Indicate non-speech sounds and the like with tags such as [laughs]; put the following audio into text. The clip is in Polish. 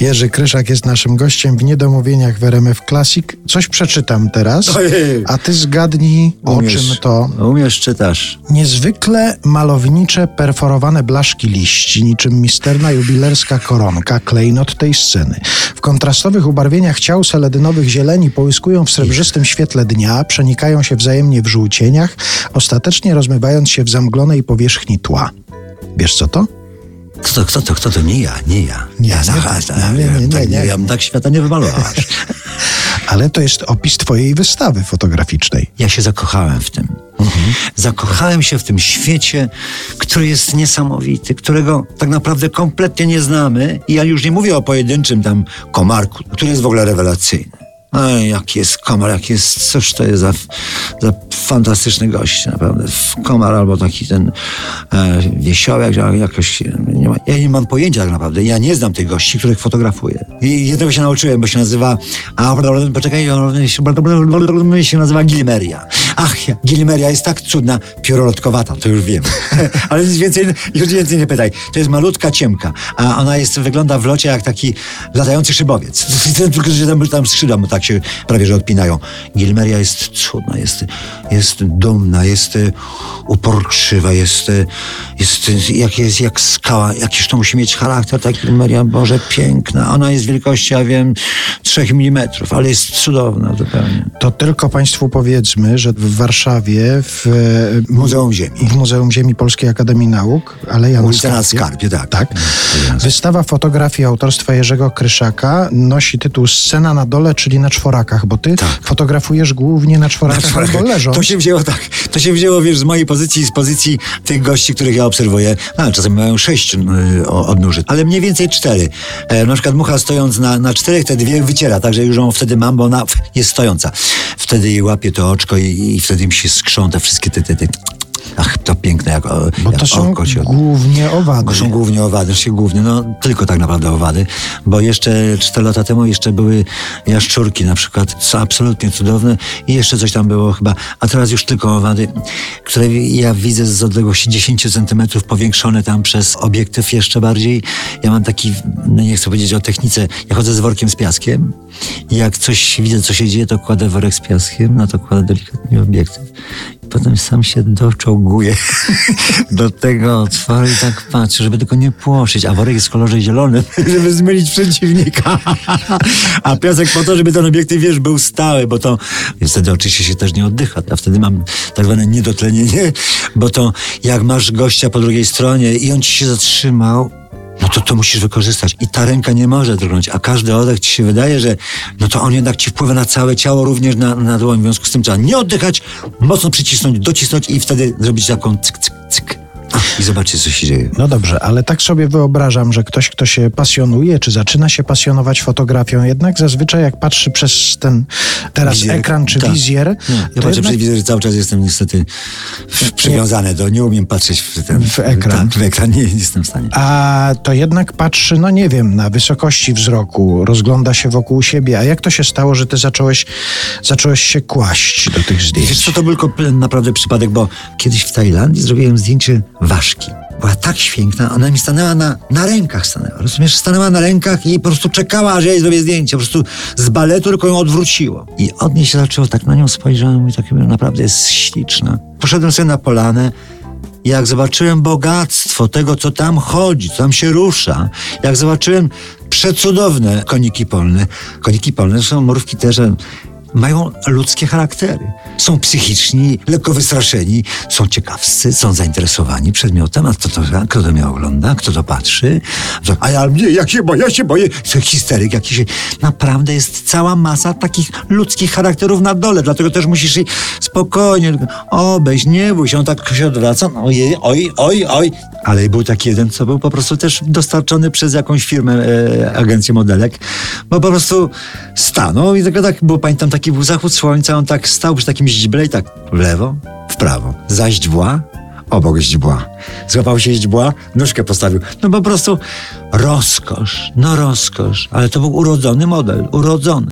Jerzy Kryszak jest naszym gościem w Niedomówieniach w RMF Classic. Coś przeczytam teraz, a ty zgadnij o Umiesz. czym to. Umiesz, czytasz. Niezwykle malownicze, perforowane blaszki liści, niczym misterna jubilerska koronka, klejnot tej sceny. W kontrastowych ubarwieniach ciał seledynowych zieleni połyskują w srebrzystym świetle dnia, przenikają się wzajemnie w żółcieniach, ostatecznie rozmywając się w zamglonej powierzchni tła. Wiesz co to? Kto to, kto to, kto to? Nie ja, nie ja. Nie, ja, nie, nie, nie, nie, tak. Ja bym tak świata nie wymalował. [laughs] Ale to jest opis twojej wystawy fotograficznej. Ja się zakochałem w tym. Zakochałem się w tym świecie, który jest niesamowity, którego tak naprawdę kompletnie nie znamy. I ja już nie mówię o pojedynczym tam komarku, który jest w ogóle rewelacyjny. Ej, jaki jest komar, jaki jest, cóż to jest za, za fantastyczny gość, naprawdę. Komar albo taki ten e, wiesiołek, jak- jakoś, nie ma, ja nie mam pojęcia tak naprawdę. Ja nie znam tych gości, których fotografuję. I jednego się nauczyłem, bo się nazywa, a, poczekaj, się nazywa Gilmeria. Ach, ja- Gilmeria jest tak cudna, piórolotkowata, to już wiem. [laughs] Ale nic więcej, już więcej nie pytaj. To jest malutka ciemka, a ona jest, wygląda w locie jak taki latający szybowiec. [laughs] Tylko, że tam, tam skrzydła mu tak się prawie, że odpinają. Gilmeria jest cudna, jest, jest dumna, jest e, uporczywa, jest, e, jest, jak, jest jak skała. Jakiż to musi mieć charakter, ta Gilmeria, Boże, piękna. Ona jest wielkości, ja wiem, 3 mm, ale jest cudowna zupełnie. To tylko Państwu powiedzmy, że w Warszawie w Muzeum Ziemi. w Muzeum Ziemi Polskiej Akademii Nauk, ale ja Ulica na Skarpie, tak. Tak. Wystawa fotografii autorstwa Jerzego Kryszaka nosi tytuł Scena na dole, czyli na czworakach, bo ty fotografujesz głównie na czworakach albo leżąc. To się wzięło tak. To się wzięło, wiesz, z mojej pozycji i z pozycji tych gości, których ja obserwuję. No, czasami mają sześć y, o- odnóży, ale mniej więcej cztery. E, na przykład mucha stojąc na, na czterech, te dwie wyciera, także już ją wtedy mam, bo ona jest stojąca. Wtedy jej łapie to oczko i, i wtedy mi się skrzą te wszystkie te, te, te Ach, to piękne jak, o- Bo jak to są głównie owady. to są głównie owady, znaczy głównie, no tylko tak naprawdę owady, bo jeszcze 4 lata temu jeszcze były jaszczurki na przykład, co absolutnie cudowne i jeszcze coś tam było chyba, a teraz już tylko owady, które ja widzę z odległości 10 centymetrów powiększone tam przez obiektyw jeszcze bardziej. Ja mam taki, no nie chcę powiedzieć o technice, ja chodzę z workiem z piaskiem i jak coś widzę, co się dzieje, to kładę worek z piaskiem, no to kładę delikatnie obiektyw potem sam się doczołguję [laughs] do tego otworu i tak patrzę, żeby tylko nie płoszyć, a worek jest w kolorze zielonym, [laughs] żeby zmylić przeciwnika. A piasek po to, żeby ten obiektyw, wiesz, był stały, bo to wtedy oczywiście się też nie oddycha. Ja wtedy mam tak zwane niedotlenienie, bo to jak masz gościa po drugiej stronie i on ci się zatrzymał, no to to musisz wykorzystać. I ta ręka nie może drgnąć, a każdy oddech ci się wydaje, że no to on jednak ci wpływa na całe ciało, również na, na dłoń. W związku z tym trzeba nie oddychać, mocno przycisnąć, docisnąć i wtedy zrobić taką cyk, cyk, cyk. I zobaczyć, co się dzieje. No dobrze, ale tak sobie wyobrażam, że ktoś, kto się pasjonuje, czy zaczyna się pasjonować fotografią, jednak zazwyczaj jak patrzy przez ten teraz Wizjer. ekran czy Tak. wizjer, Nie, ja to patrzę jednak przez wizjer, cały czas jestem niestety w- przywiązany do, nie umiem patrzeć w ten... W ekran. Tak, w ekran, nie, nie jestem w stanie. a to jednak patrzy, no nie wiem, na wysokości wzroku, rozgląda się wokół siebie. A jak to się stało, że ty zacząłeś, zacząłeś się kłaść do tych Wiesz zdjęć? co, to był komple- naprawdę przypadek, bo kiedyś w Tajlandii zrobiłem zdjęcie Była tak świękna, ona mi stanęła na, na rękach, stanęła. Rozumiesz, stanęła na rękach i po prostu czekała, aż ja jej zrobię zdjęcie. Po prostu z baletu tylko ją odwróciło. I od niej się zaczęło, tak na nią spojrzałem i tak naprawdę jest śliczna. Poszedłem sobie na polanę, jak zobaczyłem bogactwo tego, co tam chodzi, co tam się rusza, jak zobaczyłem przecudowne koniki polne. Koniki polne są mrówki też, mają ludzkie charaktery. Są psychiczni, lekko wystraszeni, są ciekawscy, są zainteresowani przedmiotem, a kto to, kto to mnie ogląda, kto to patrzy. A ja nie, ja się boję, ja się boję. To histeryk jakiś. Naprawdę jest cała masa takich ludzkich charakterów na dole, dlatego też musisz jej spokojnie obejść, nie bój się, on tak się odwraca, no ojej, oj, oj, oj. Ale był taki jeden, co był po prostu też dostarczony przez jakąś firmę, e, agencję modelek, bo po prostu stanął i tylko tak, bo pamiętam, taki był zachód słońca, on tak stał przy takim źdźble i tak w lewo, w prawo, za źdźbła, obok źdźbła. Złapał się źdźbła, nóżkę postawił. No po prostu rozkosz, no rozkosz, ale to był urodzony model, urodzony.